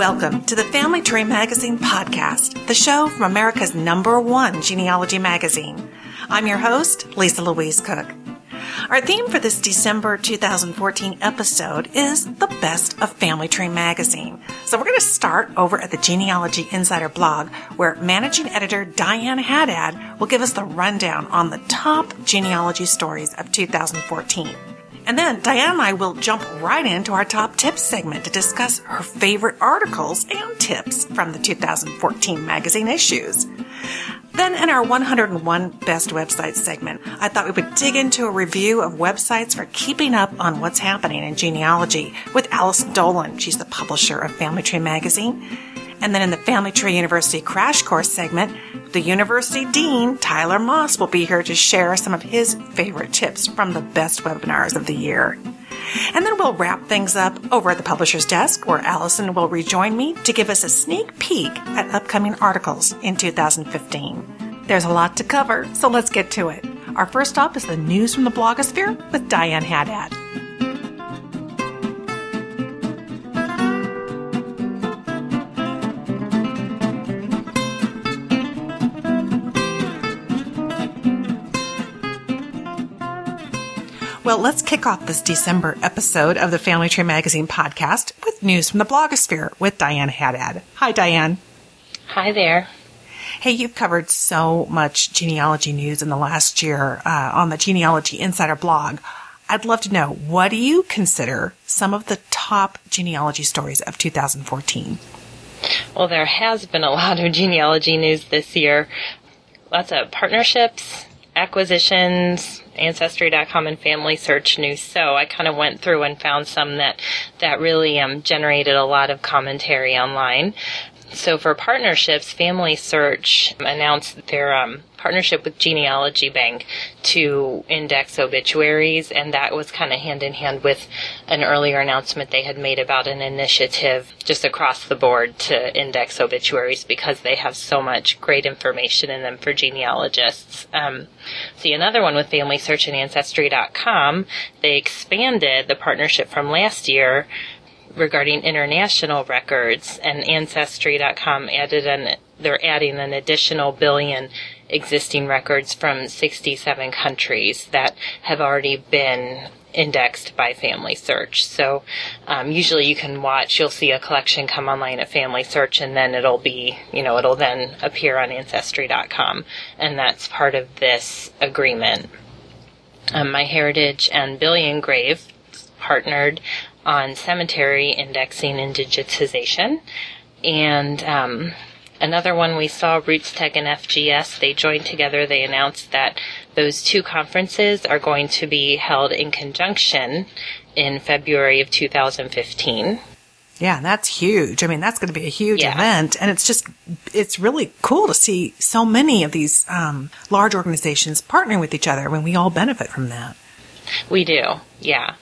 Welcome to the Family Tree Magazine podcast, the show from America's number one genealogy magazine. I'm your host, Lisa Louise Cooke. Our theme for this December 2014 episode is the best of Family Tree Magazine. So we're going to start over at the Genealogy Insider blog, where managing editor Diane Haddad will give us the rundown on the top genealogy stories of 2014. And then Diane and I will jump right into our top tips segment to discuss her favorite articles and tips from the 2014 magazine issues. Then in our 101 Best Websites segment, I thought we would dig into a review of websites for keeping up on what's happening in genealogy with Alice Dolan. She's the publisher of Family Tree Magazine. And then in the Family Tree University Crash Course segment, the University Dean, Tyler Moss, will be here to share some of his favorite tips from the best webinars of the year. And then we'll wrap things up over at the publisher's desk where Allison will rejoin me to give us a sneak peek at upcoming articles in 2015. There's a lot to cover, so let's get to it. Our first stop is the news from the blogosphere with Diane Haddad. Well, let's kick off this December episode of the Family Tree Magazine podcast with news from the blogosphere with Diane Haddad. Hi, Diane. Hi there. Hey, you've covered so much genealogy news in the last year uh, on the Genealogy Insider blog. I'd love to know what do you consider some of the top genealogy stories of 2014? Well, there has been a lot of genealogy news this year. Lots of partnerships, acquisitions, Ancestry.com and Family Search News. So I kind of went through and found some that that really um, generated a lot of commentary online. So for partnerships, Family Search announced their um, partnership with Genealogy Bank to index obituaries, and that was kind of hand in hand with an earlier announcement they had made about an initiative just across the board to index obituaries because they have so much great information in them for genealogists. Um, see, another one with Family Search and Ancestry.com, they expanded the partnership from last year regarding international records, and Ancestry.com added an they're adding an additional billion existing records from 67 countries that have already been indexed by Family Search. So um, usually you can watch, you'll see a collection come online at Family Search, and then it'll be, you know, it'll then appear on Ancestry.com, and that's part of this agreement. Um, My Heritage and Billion Grave partnered on cemetery indexing and digitization. And um, another one we saw, RootsTech and FGS, they joined together. They announced that those two conferences are going to be held in conjunction in February of 2015. Yeah, and that's huge. I mean, that's going to be a huge Yeah. event, and it's just it's really cool to see so many of these um, large organizations partnering with each other when we all benefit from that. We do, yeah.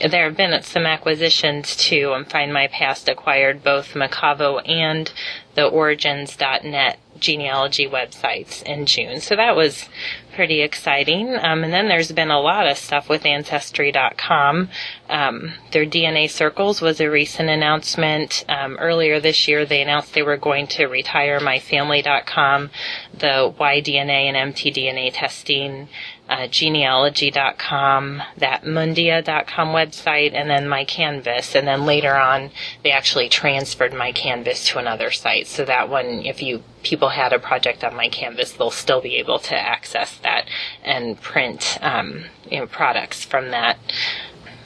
There have been some acquisitions too. Um, Find My Past acquired both Mocavo and the Origins.net genealogy websites in June. So that was pretty exciting. Um, and then there's been a lot of stuff with Ancestry.com. Um, their DNA Circles was a recent announcement. Um, earlier this year, they announced they were going to retire MyFamily.com, the YDNA and mtDNA testing, uh, genealogy.com, that Mundia.com website, and then MyCanvas. And then later on, they actually transferred MyCanvas to another site. So that one, if you people had a project on MyCanvas, they'll still be able to access that and print um, you know, products from that.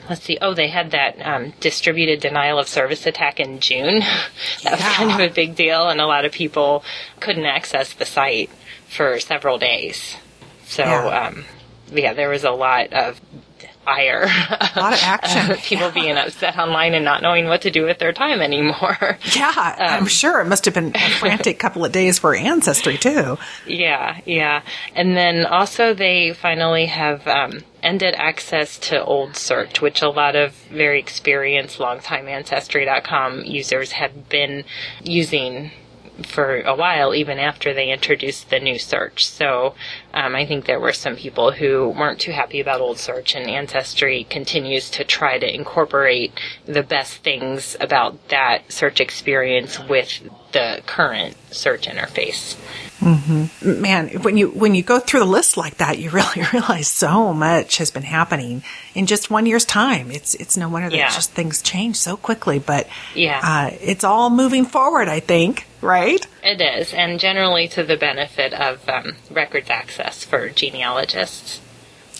Let's see. Oh, they had that um, distributed denial of service attack in June. that was kind of a big deal, and a lot of people couldn't access the site for several days. So, Yeah. um, yeah, there was a lot of ire. A lot of action. people being upset online and not knowing what to do with their time anymore. Yeah, Um, I'm sure it must have been a frantic couple of days for Ancestry too. Yeah, yeah. And then also they finally have um, ended access to Old Search, which a lot of very experienced, longtime Ancestry.com users had been using for a while, even after they introduced the new search. So um, I think there were some people who weren't too happy about old search, and Ancestry continues to try to incorporate the best things about that search experience with the current search interface. Mm-hmm. Man, when you when you go through the list like that, you really realize so much has been happening in just one year's time. It's it's no wonder that yeah. just things change so quickly, but yeah, uh, it's all moving forward. I think, right? It is, and generally to the benefit of um, records access for genealogists.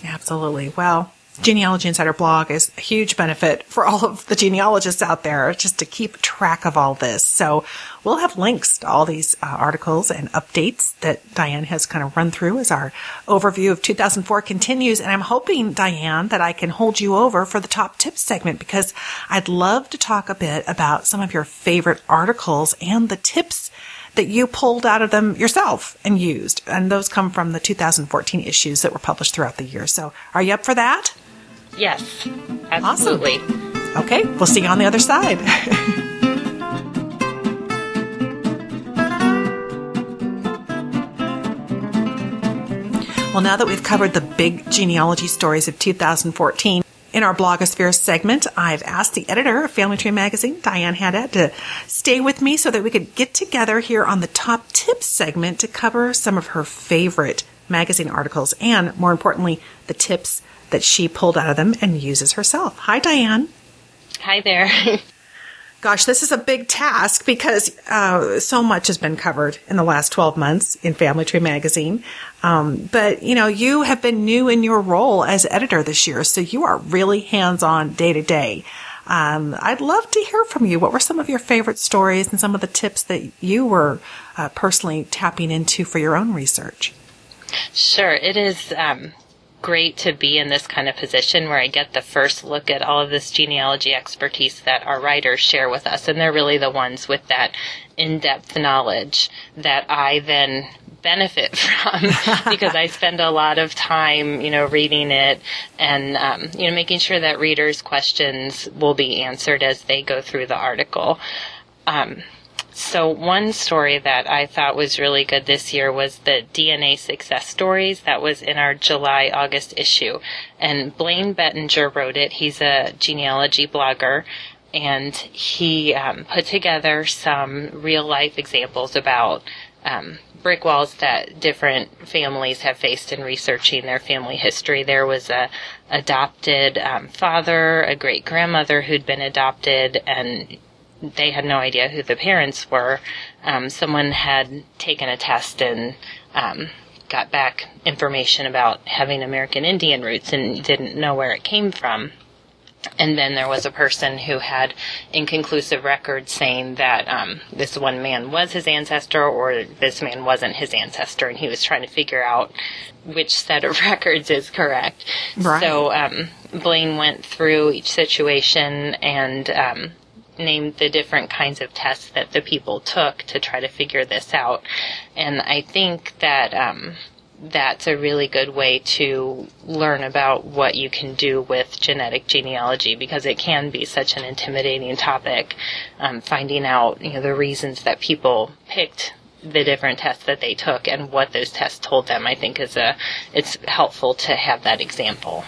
Absolutely. Well, Genealogy Insider blog is a huge benefit for all of the genealogists out there just to keep track of all this. So we'll have links to all these uh, articles and updates that Diane has kind of run through as our overview of 2004 continues. And I'm hoping, Diane, that I can hold you over for the top tips segment because I'd love to talk a bit about some of your favorite articles and the tips that you pulled out of them yourself and used. And those come from the 2014 issues that were published throughout the year. So are you up for that? Yes, absolutely. Awesome. Okay, we'll see you on the other side. well, now that we've covered the big genealogy stories of 2014, in our blogosphere segment, I've asked the editor of Family Tree Magazine, Diane Haddad, to stay with me so that we could get together here on the top tips segment to cover some of her favorite magazine articles and, more importantly, the tips that she pulled out of them and uses herself. Hi, Diane. Hi there. Gosh, this is a big task because uh, so much has been covered in the last 12 months in Family Tree Magazine. Um, but, you know, you have been new in your role as editor this year, so you are really hands on day to day. Um, I'd love to hear from you. What were some of your favorite stories and some of the tips that you were uh, personally tapping into for your own research? Sure. It is um, great to be in this kind of position where I get the first look at all of this genealogy expertise that our writers share with us. And they're really the ones with that in-depth knowledge that I then benefit from because I spend a lot of time, you know, reading it and, um, you know, making sure that readers' questions will be answered as they go through the article. Um, so one story that I thought was really good this year was the DNA success stories that was in our July August issue. And Blaine Bettinger wrote it. He's a genealogy blogger and he um, put together some real life examples about um, brick walls that different families have faced in researching their family history. There was a adopted um, father, a great grandmother who'd been adopted, and they had no idea who the parents were. Um, someone had taken a test and um, got back information about having American Indian roots and didn't know where it came from. And then there was a person who had inconclusive records saying that um, this one man was his ancestor or this man wasn't his ancestor, and he was trying to figure out which set of records is correct. Right. So um, Blaine went through each situation and um, named the different kinds of tests that the people took to try to figure this out. And I think that um, that's a really good way to learn about what you can do with genetic genealogy because it can be such an intimidating topic. Um, finding out you know the reasons that people picked the different tests that they took and what those tests told them, I think is a it's helpful to have that example.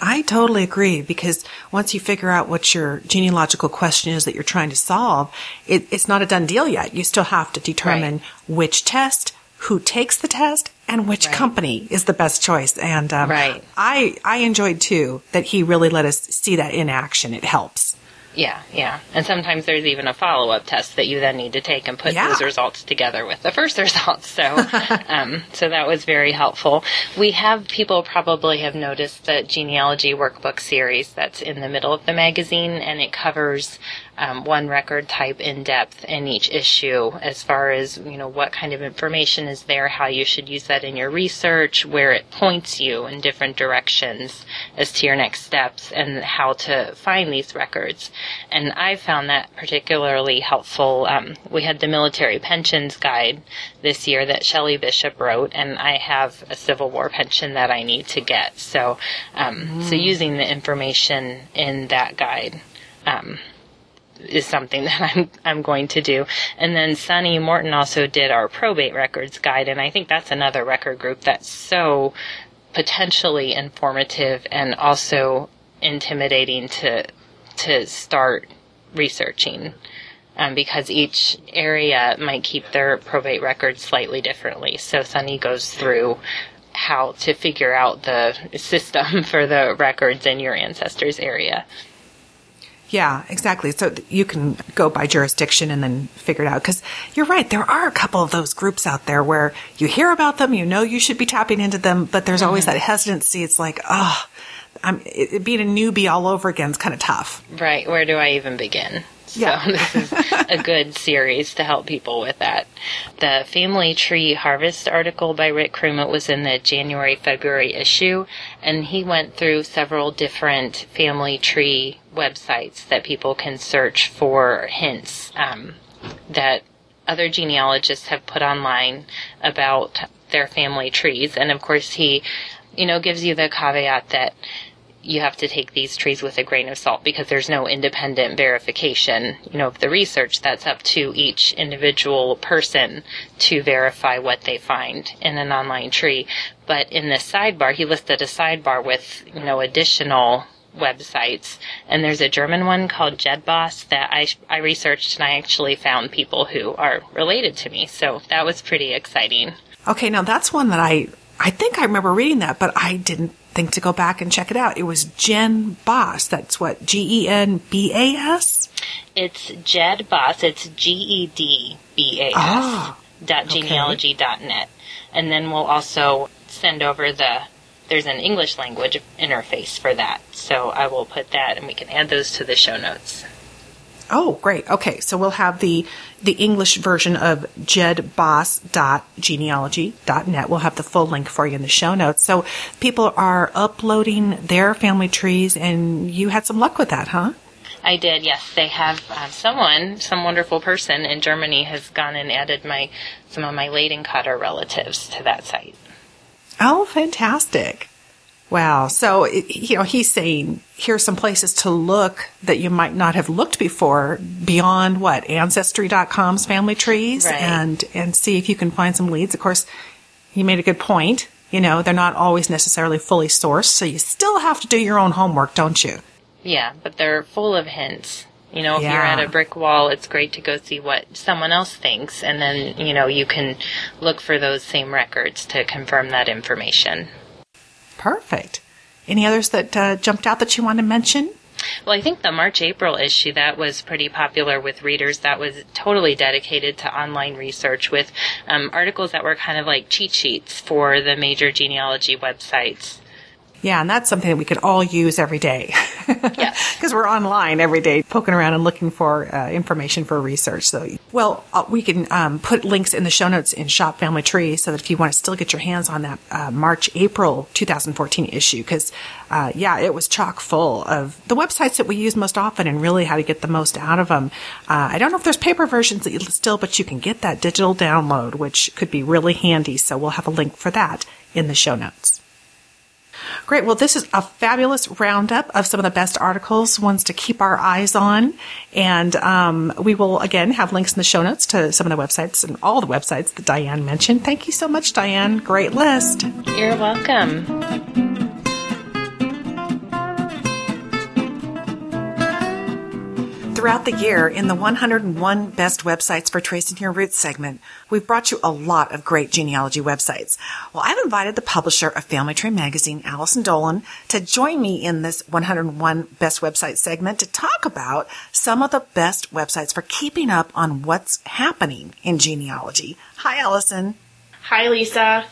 I totally agree because once you figure out what your genealogical question is that you're trying to solve, it, it's not a done deal yet. You still have to determine right. which test, who takes the test, and which right. company is the best choice. And um, right. I I enjoyed too that he really let us see that in action. It helps. Yeah, yeah. And sometimes there's even a follow up test that you then need to take and put yeah. those results together with the first results. So, um, so that was very helpful. We have people probably have noticed the genealogy workbook series that's in the middle of the magazine, and it covers um, one record type in depth in each issue as far as you know what kind of information is there, how you should use that in your research, where it points you in different directions as to your next steps, and how to find these records. And I found that particularly helpful. Um, we had the military pensions guide this year that Shelley Bishop wrote, and I have a Civil War pension that I need to get. So, um, mm. so using the information in that guide. Um, is something that I'm I'm going to do. And then Sunny Morton also did our probate records guide, and I think that's another record group that's so potentially informative and also intimidating to to start researching. Um, because each area might keep their probate records slightly differently. So Sunny goes through how to figure out the system for the records in your ancestors area. Yeah, exactly. So you can go by jurisdiction and then figure it out. Because you're right, there are a couple of those groups out there where you hear about them, you know you should be tapping into them, but there's always mm-hmm. that hesitancy. It's like, oh, I'm, it, being a newbie all over again is kind of tough. Right. Where do I even begin? So yeah. this is a good series to help people with that. The Family Tree Harvest article by Rick Krumit was in the January February issue, and he went through several different family tree websites that people can search for hints um, that other genealogists have put online about their family trees. And of course, he, you know, gives you the caveat that you have to take these trees with a grain of salt because there's no independent verification, you know, of the research. That's up to each individual person to verify what they find in an online tree. But in the sidebar, he listed a sidebar with, you know, additional websites. And there's a German one called GEDBAS that I, I researched and I actually found people who are related to me. So that was pretty exciting. Okay, now that's one that I, I think I remember reading that, but I didn't think to go back and check it out. It was Jen Boss. That's what G E N B A S. It's GEDBAS. It's G E D B A S. Ah, dot genealogy dot net, and then we'll also send over the. There's an English language interface for that, so I will put that, and we can add those to the show notes. Oh, great. Okay, so we'll have the the English version of gedbas.genealogy.net. We'll have the full link for you in the show notes. So people are uploading their family trees, and you had some luck with that, huh? I did, yes. They have um, someone, some wonderful person in Germany has gone and added my some of my Cutter relatives to that site. Oh, fantastic. Wow. So, you know, he's saying here's some places to look that you might not have looked before beyond what ancestry.com's family trees right. and, and see if you can find some leads. Of course, he made a good point. You know, they're not always necessarily fully sourced. So you still have to do your own homework, don't you? Yeah, but they're full of hints. You know, if yeah. you're at a brick wall, it's great to go see what someone else thinks, and then, you know, you can look for those same records to confirm that information. Perfect. Any others that uh, jumped out that you want to mention? Well, I think the March April issue that was pretty popular with readers. That was totally dedicated to online research with um, articles that were kind of like cheat sheets for the major genealogy websites. Yeah, and that's something that we could all use every day. yeah. Because we're online every day poking around and looking for uh, information for research. So, well, uh, we can um, put links in the show notes in Shop Family Tree so that if you want to still get your hands on that uh, March, April 2014 issue, because, uh, yeah, it was chock full of the websites that we use most often and really how to get the most out of them. Uh, I don't know if there's paper versions that you still, but you can get that digital download, which could be really handy. So we'll have a link for that in the show notes. Great. Well, this is a fabulous roundup of some of the best articles, ones to keep our eyes on. And um, we will, again, have links in the show notes to some of the websites and all the websites that Diane mentioned. Thank you so much, Diane. Great list. You're welcome. Throughout the year, in the 101 Best Websites for Tracing Your Roots segment, we've brought you a lot of great genealogy websites. Well, I've invited the publisher of Family Tree Magazine, Allison Dolan, to join me in this 101 Best Websites segment to talk about some of the best websites for keeping up on what's happening in genealogy. Hi, Allison. Hi, Lisa.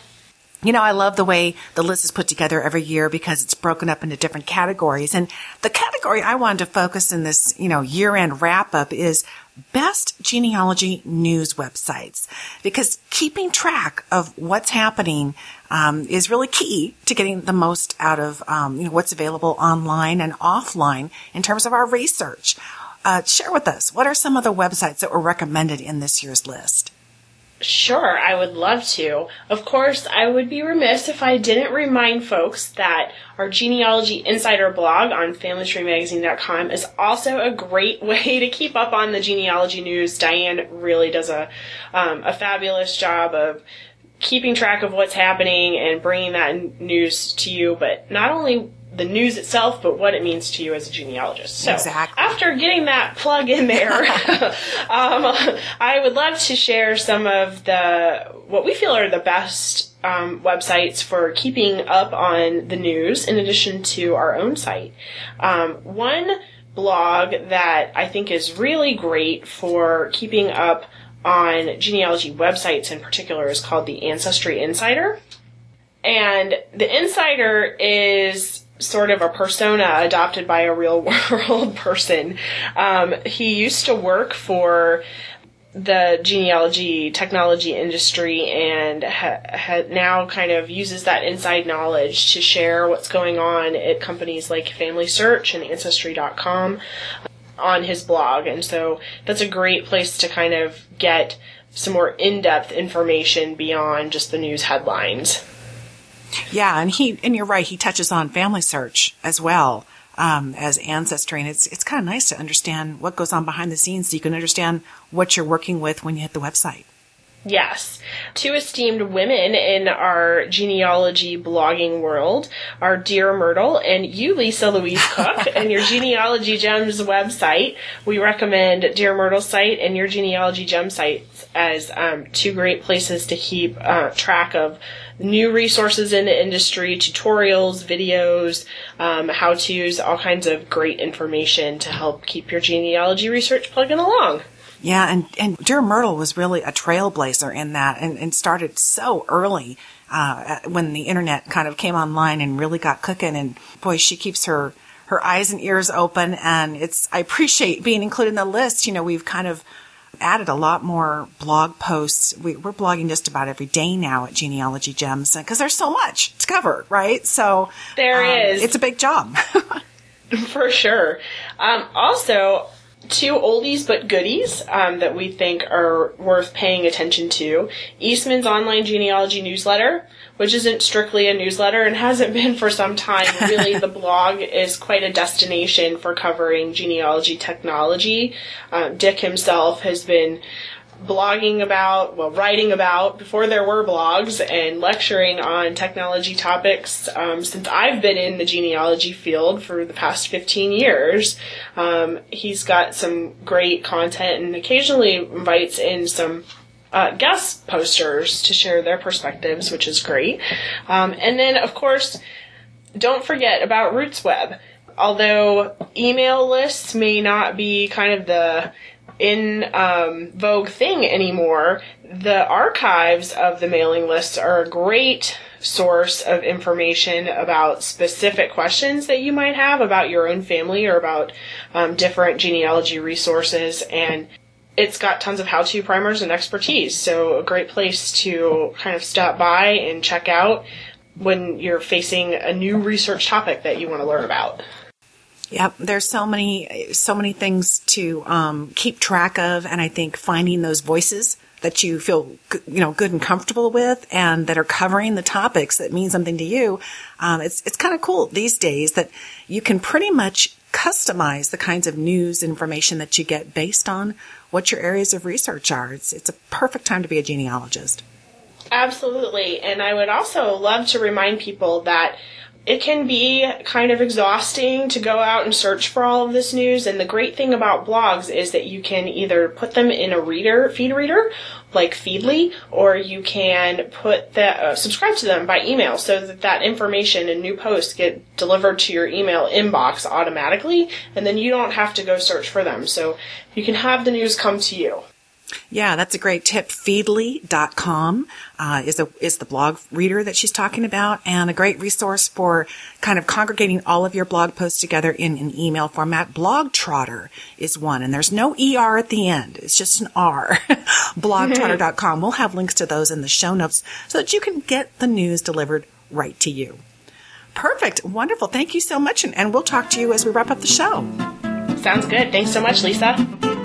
You know, I love the way the list is put together every year because it's broken up into different categories. And the category I wanted to focus in this, you know, year end wrap up is best genealogy news websites because keeping track of what's happening um, is really key to getting the most out of um, you know what's available online and offline in terms of our research. Uh, share with us what are some of the websites that were recommended in this year's list. Sure, I would love to. Of course, I would be remiss if I didn't remind folks that our Genealogy Insider blog on FamilyTreeMagazine.com is also a great way to keep up on the genealogy news. Diane really does a um, a fabulous job of keeping track of what's happening and bringing that news to you. But not only the news itself, but what it means to you as a genealogist. So, exactly. after getting that plug in there, um, I would love to share some of the what we feel are the best um, websites for keeping up on the news, in addition to our own site. Um, one blog that I think is really great for keeping up on genealogy websites in particular is called the Ancestry Insider. And the Insider is sort of a persona adopted by a real world person. Um, he used to work for the genealogy technology industry and ha- ha- now kind of uses that inside knowledge to share what's going on at companies like Family Search and Ancestry.com on his blog. And so that's a great place to kind of get some more in-depth information beyond just the news headlines. Yeah, and he and you're right. He touches on family search as well um, as ancestry, and it's it's kind of nice to understand what goes on behind the scenes, so you can understand what you're working with when you hit the website. Yes. Two esteemed women in our genealogy blogging world are Dear Myrtle and you, Lisa Louise Cooke, and your Genealogy Gems website. We recommend Dear Myrtle's site and your Genealogy Gem sites as um, two great places to keep uh, track of new resources in the industry, tutorials, videos, um, how to's, all kinds of great information to help keep your genealogy research plugging along. Yeah, and, and Dear Myrtle was really a trailblazer in that and, and started so early uh, when the internet kind of came online and really got cooking. And boy, she keeps her, her eyes and ears open. And it's, I appreciate being included in the list. You know, we've kind of added a lot more blog posts. We, are blogging just about every day now at Genealogy Gems because there's so much to cover, right? So there um, is. It's a big job. For sure. Um, also, two oldies but goodies um, that we think are worth paying attention to. Eastman's online genealogy newsletter, which isn't strictly a newsletter and hasn't been for some time. Really, the blog is quite a destination for covering genealogy technology. Um, Dick himself has been blogging about, well, writing about before there were blogs and lecturing on technology topics um, since I've been in the genealogy field for the past 15 years. Um, he's got some great content and occasionally invites in some uh, guest posters to share their perspectives, which is great. Um, and then, of course, don't forget about RootsWeb. Although email lists may not be kind of the in um, vogue thing anymore, the archives of the mailing lists are a great source of information about specific questions that you might have about your own family or about um, different genealogy resources. And it's got tons of how to primers and expertise. So, a great place to kind of stop by and check out when you're facing a new research topic that you want to learn about. Yep, there's so many so many things to um, keep track of, and I think finding those voices that you feel you know good and comfortable with, and that are covering the topics that mean something to you. Um, it's it's kind of cool these days that you can pretty much customize the kinds of news information that you get based on what your areas of research are. It's it's a perfect time to be a genealogist. Absolutely, and I would also love to remind people that it can be kind of exhausting to go out and search for all of this news. And the great thing about blogs is that you can either put them in a reader, feed reader, like Feedly, or you can put that, uh, subscribe to them by email so that that information and new posts get delivered to your email inbox automatically. And then you don't have to go search for them. So you can have the news come to you. Yeah, that's a great tip. Feedly.com uh, is a is the blog reader that she's talking about, and a great resource for kind of congregating all of your blog posts together in an email format. Blogtrottr is one, and there's no er at the end; it's just an r. Blogtrottr.com. We'll have links to those in the show notes so that you can get the news delivered right to you. Perfect, wonderful. Thank you so much, and, and we'll talk to you as we wrap up the show. Sounds good. Thanks so much, Lisa.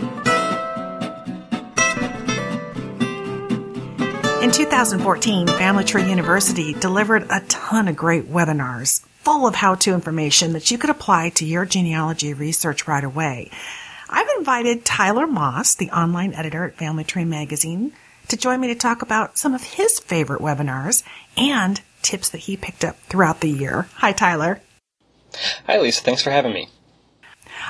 2014, Family Tree University delivered a ton of great webinars full of how-to information that you could apply to your genealogy research right away. I've invited Tyler Moss, the online editor at Family Tree Magazine, to join me to talk about some of his favorite webinars and tips that he picked up throughout the year. Hi, Tyler. Hi, Lisa. Thanks for having me.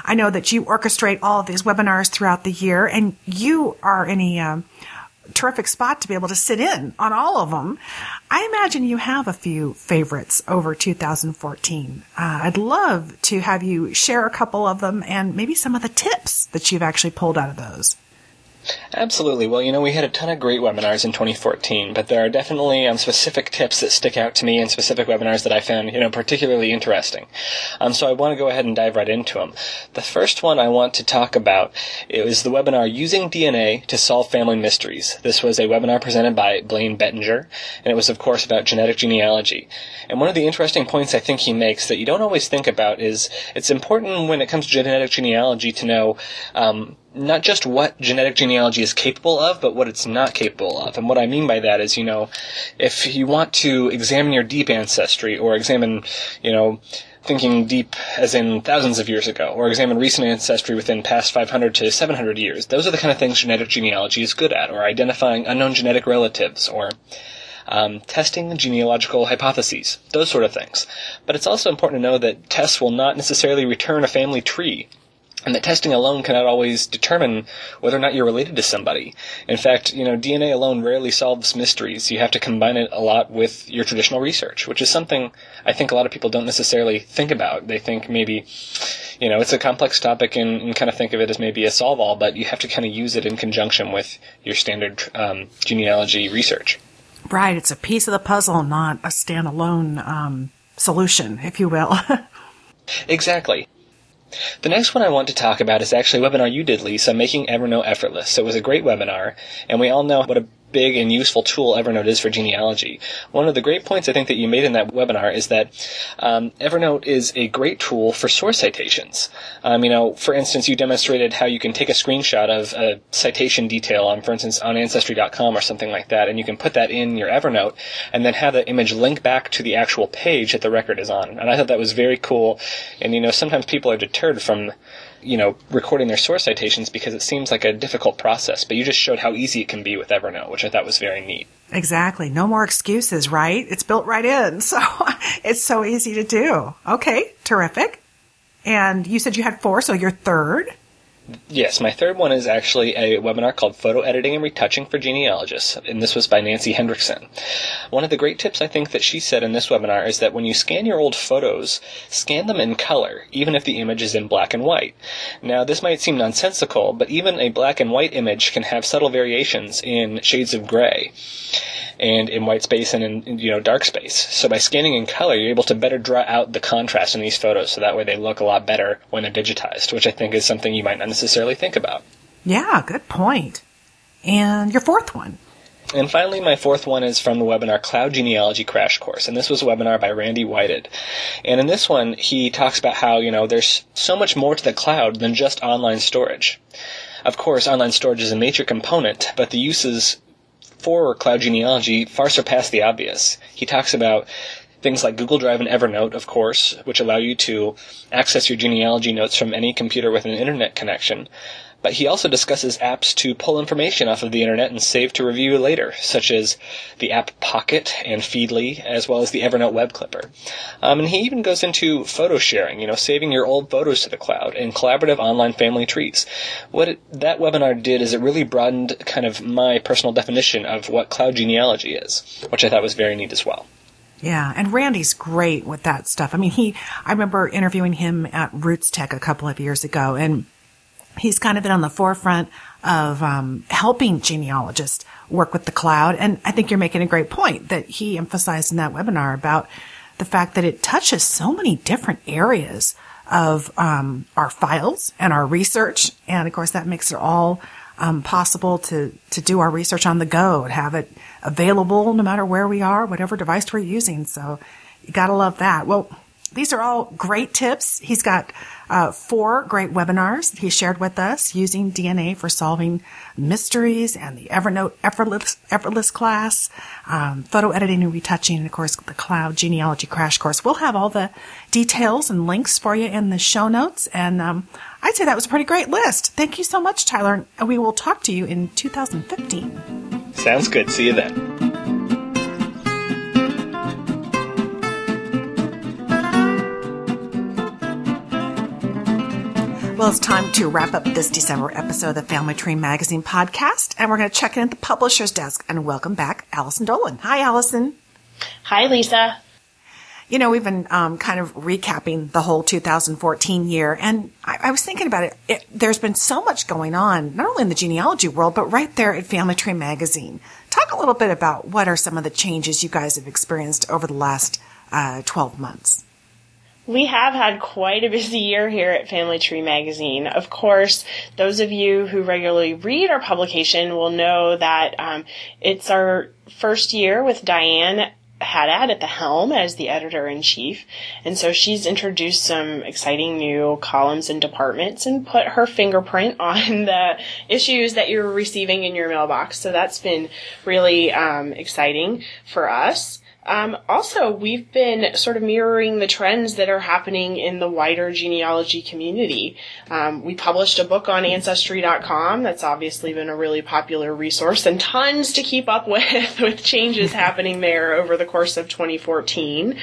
I know that you orchestrate all of these webinars throughout the year, and you are in a um, terrific spot to be able to sit in on all of them. I imagine you have a few favorites over 2014. Uh, I'd love to have you share a couple of them and maybe some of the tips that you've actually pulled out of those. Absolutely. Well, you know, we had a ton of great webinars in 2014, but there are definitely um, specific tips that stick out to me and specific webinars that I found, you know, particularly interesting. Um, so I want to go ahead and dive right into them. The first one I want to talk about is the webinar Using DNA to Solve Family Mysteries. This was a webinar presented by Blaine Bettinger, and it was, of course, about genetic genealogy. And one of the interesting points I think he makes that you don't always think about is it's important when it comes to genetic genealogy to know um, not just what genetic genealogy is capable of, but what it's not capable of. And what I mean by that is, you know, if you want to examine your deep ancestry or examine, you know, thinking deep as in thousands of years ago, or examine recent ancestry within past 500 to 700 years, those are the kind of things genetic genealogy is good at, or identifying unknown genetic relatives, or um, testing genealogical hypotheses, those sort of things. But it's also important to know that tests will not necessarily return a family tree and that testing alone cannot always determine whether or not you're related to somebody. In fact, you know, DNA alone rarely solves mysteries. You have to combine it a lot with your traditional research, which is something I think a lot of people don't necessarily think about. They think maybe, you know, it's a complex topic and, and kind of think of it as maybe a solve all, but you have to kind of use it in conjunction with your standard um, genealogy research. Right. It's a piece of the puzzle, not a standalone um, solution, if you will. exactly. The next one I want to talk about is actually a webinar you did, Lisa, Making Evernote Effortless. So it was a great webinar, and we all know what a big and useful tool Evernote is for genealogy. One of the great points I think that you made in that webinar is that um, Evernote is a great tool for source citations. Um, you know, for instance, you demonstrated how you can take a screenshot of a citation detail on, for instance, on Ancestry.com or something like that, and you can put that in your Evernote, and then have the image link back to the actual page that the record is on. And I thought that was very cool. And you know, sometimes people are deterred from you know, recording their source citations because it seems like a difficult process, but you just showed how easy it can be with Evernote, which I thought was very neat. Exactly. No more excuses, right? It's built right in. So it's so easy to do. Okay. Terrific. And you said you had four, so you're third. Yes, my third one is actually a webinar called Photo Editing and Retouching for Genealogists, and this was by Nancy Hendrickson. One of the great tips I think that she said in this webinar is that when you scan your old photos, scan them in color, even if the image is in black and white. Now, this might seem nonsensical, but even a black and white image can have subtle variations in shades of gray and in white space and in you know dark space. So by scanning in color, you're able to better draw out the contrast in these photos, so that way they look a lot better when they're digitized, which I think is something you might not necessarily think about. Yeah, good point. And your fourth one. And finally, my fourth one is from the webinar Cloud Genealogy Crash Course. And this was a webinar by Randy Whited. And in this one, he talks about how, you know, there's so much more to the cloud than just online storage. Of course, online storage is a major component, but the uses for cloud genealogy far surpass the obvious. He talks about things like Google Drive and Evernote, of course, which allow you to access your genealogy notes from any computer with an internet connection, but he also discusses apps to pull information off of the internet and save to review later, such as the app Pocket and Feedly, as well as the Evernote Web Clipper. Um, and he even goes into photo sharing, you know, saving your old photos to the cloud and collaborative online family trees. What it, that webinar did is it really broadened kind of my personal definition of what cloud genealogy is, which I thought was very neat as well. Yeah, and Randy's great with that stuff. I mean, he, I remember interviewing him at Roots Tech a couple of years ago, and he's kind of been on the forefront of um, helping genealogists work with the cloud. And I think you're making a great point that he emphasized in that webinar about the fact that it touches so many different areas of um, our files and our research. And of course, that makes it all um, possible to to do our research on the go, and have it available no matter where we are, whatever device we're using. So you got to love that. Well, These are all great tips. He's got uh, four great webinars he shared with us using DNA for solving mysteries and the Evernote effortless, effortless class, um, photo editing and retouching, and of course the cloud genealogy crash course. We'll have all the details and links for you in the show notes. And um, I'd say that was a pretty great list. Thank you so much, Tyler. And we will talk to you in 2015. Sounds good. See you then. Well, it's time to wrap up this December episode of the Family Tree Magazine podcast, and we're going to check in at the publisher's desk and welcome back Allison Dolan. Hi, Allison. Hi, Lisa. You know, we've been um, kind of recapping the whole 2014 year, and I, I was thinking about it. it. There's been so much going on, not only in the genealogy world, but right there at Family Tree Magazine. Talk a little bit about what are some of the changes you guys have experienced over the last uh, 12 months. We have had quite a busy year here at Family Tree Magazine. Of course, those of you who regularly read our publication will know that um, it's our first year with Diane Haddad at the helm as the editor in chief. And so she's introduced some exciting new columns and departments and put her fingerprint on the issues that you're receiving in your mailbox. So that's been really um, exciting for us. Um, also, we've been sort of mirroring the trends that are happening in the wider genealogy community. Um, we published a book on Ancestry.com that's obviously been a really popular resource and tons to keep up with, with changes happening there over the course of 2014.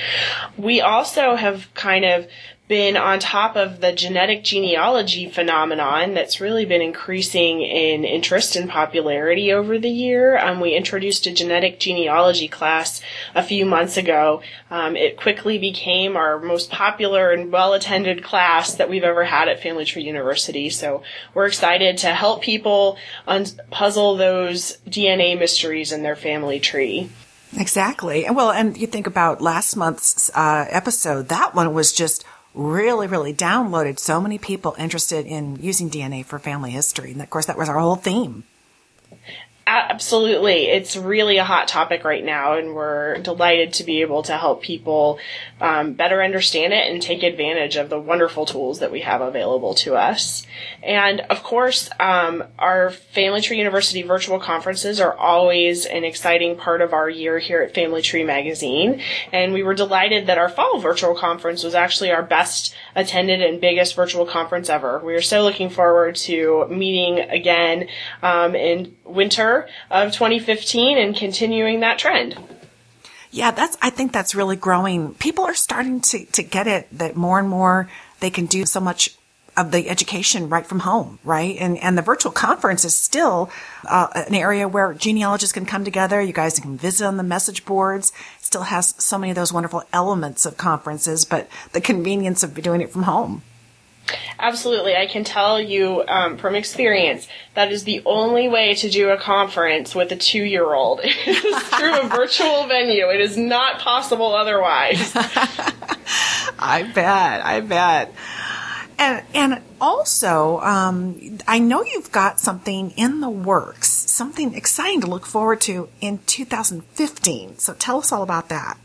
We also have kind of been on top of the genetic genealogy phenomenon that's really been increasing in interest and popularity over the year. Um, we introduced a genetic genealogy class a few months ago. Um, it quickly became our most popular and well attended class that we've ever had at Family Tree University. So we're excited to help people un- puzzle those DNA mysteries in their family tree. Exactly. Well, and you think about last month's uh, episode, that one was just really, really downloaded so many people interested in using DNA for family history. And of course, that was our whole theme. Absolutely. It's really a hot topic right now, and we're delighted to be able to help people um, better understand it and take advantage of the wonderful tools that we have available to us. And of course, um, our Family Tree University virtual conferences are always an exciting part of our year here at Family Tree Magazine. And we were delighted that our fall virtual conference was actually our best attended and biggest virtual conference ever. We are so looking forward to meeting again um, in winter of 2015 and continuing that trend. Yeah, that's, I think that's really growing. People are starting to, to get it that more and more they can do so much of the education right from home, right? And and the virtual conference is still uh, an area where genealogists can come together. You guys can visit on the message boards. It still has so many of those wonderful elements of conferences, but the convenience of doing it from home. Absolutely. I can tell you um, from experience that is the only way to do a conference with a two year old is through a virtual venue. It is not possible otherwise. I bet. I bet. And, and also, um, I know you've got something in the works, something exciting to look forward to in 2015. So tell us all about that.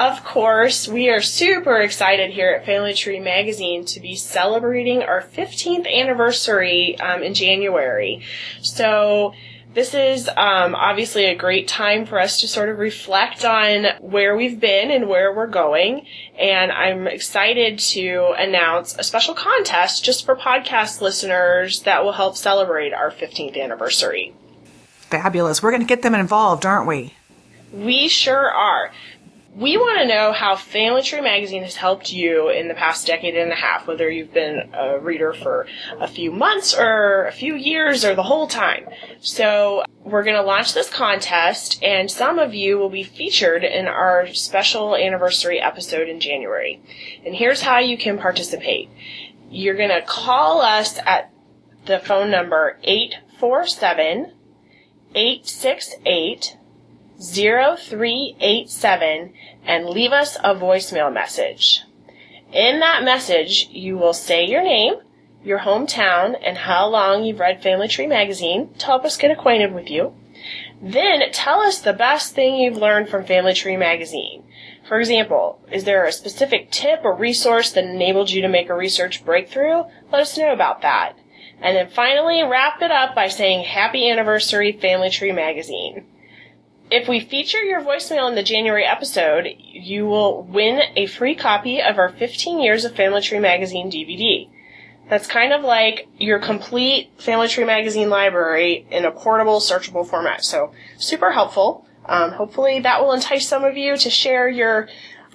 Of course, we are super excited here at Family Tree Magazine to be celebrating our 15th anniversary um, in January. So, this is um, obviously a great time for us to sort of reflect on where we've been and where we're going. And I'm excited to announce a special contest just for podcast listeners that will help celebrate our 15th anniversary. Fabulous. We're going to get them involved, aren't we? We sure are. We want to know how Family Tree Magazine has helped you in the past decade and a half, whether you've been a reader for a few months or a few years or the whole time. So we're going to launch this contest and some of you will be featured in our special anniversary episode in January. And here's how you can participate. You're going to call us at the phone number 847 868 0387 and leave us a voicemail message. In that message, you will say your name, your hometown, and how long you've read Family Tree magazine to help us get acquainted with you. Then tell us the best thing you've learned from Family Tree magazine. For example, is there a specific tip or resource that enabled you to make a research breakthrough? Let us know about that. And then finally, wrap it up by saying Happy Anniversary Family Tree Magazine. If we feature your voicemail in the January episode, you will win a free copy of our 15 Years of Family Tree Magazine DVD. That's kind of like your complete Family Tree Magazine library in a portable, searchable format. So super helpful. Um, hopefully that will entice some of you to share your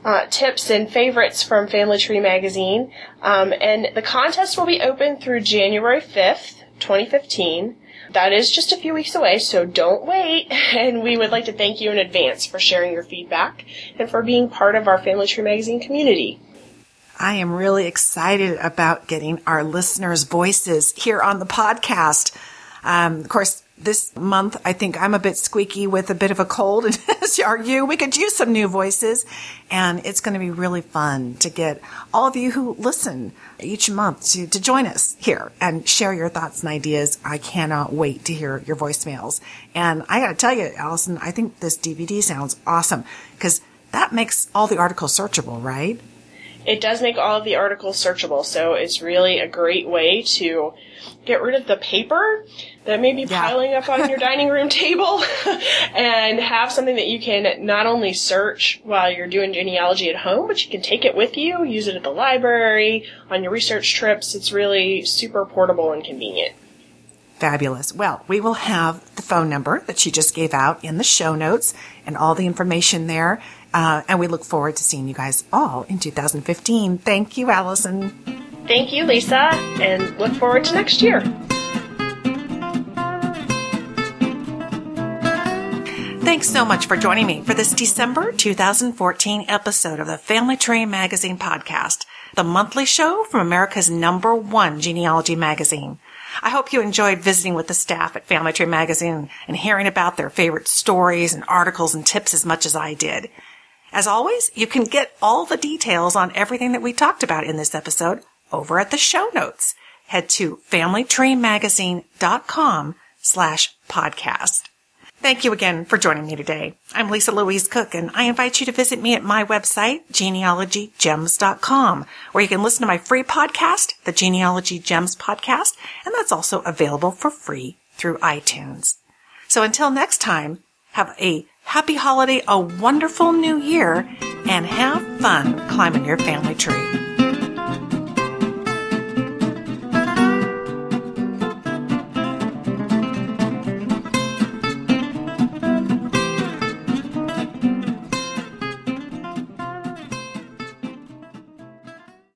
uh, tips and favorites from Family Tree Magazine. Um, and the contest will be open through January 5th, 2015. That is just a few weeks away, so don't wait. And we would like to thank you in advance for sharing your feedback and for being part of our Family Tree Magazine community. I am really excited about getting our listeners' voices here on the podcast. Um, of course, this month, I think I'm a bit squeaky with a bit of a cold, and as are you. We could use some new voices, and it's going to be really fun to get all of you who listen each month to, to join us here and share your thoughts and ideas. I cannot wait to hear your voicemails. And I got to tell you, Allison, I think this DVD sounds awesome because that makes all the articles searchable, right? It does make all of the articles searchable, so it's really a great way to get rid of the paper that may be Yeah. piling up on your dining room table and have something that you can not only search while you're doing genealogy at home, but you can take it with you, use it at the library, on your research trips. It's really super portable and convenient. Fabulous. Well, we will have the phone number that she just gave out in the show notes and all the information there. Uh, and we look forward to seeing you guys all in 2015. Thank you, Allison. Thank you, Lisa, and look forward to next year. Thanks so much for joining me for this December 2014 episode of the Family Tree Magazine podcast, the monthly show from America's number one genealogy magazine. I hope you enjoyed visiting with the staff at Family Tree Magazine and hearing about their favorite stories and articles and tips as much as I did. As always, you can get all the details on everything that we talked about in this episode over at the show notes. Head to familytreemagazine.com slash podcast. Thank you again for joining me today. I'm Lisa Louise Cooke and I invite you to visit me at my website, genealogygems.com, where you can listen to my free podcast, the Genealogy Gems podcast, and that's also available for free through iTunes. So until next time, have a happy holiday, a wonderful new year, and have fun climbing your family tree.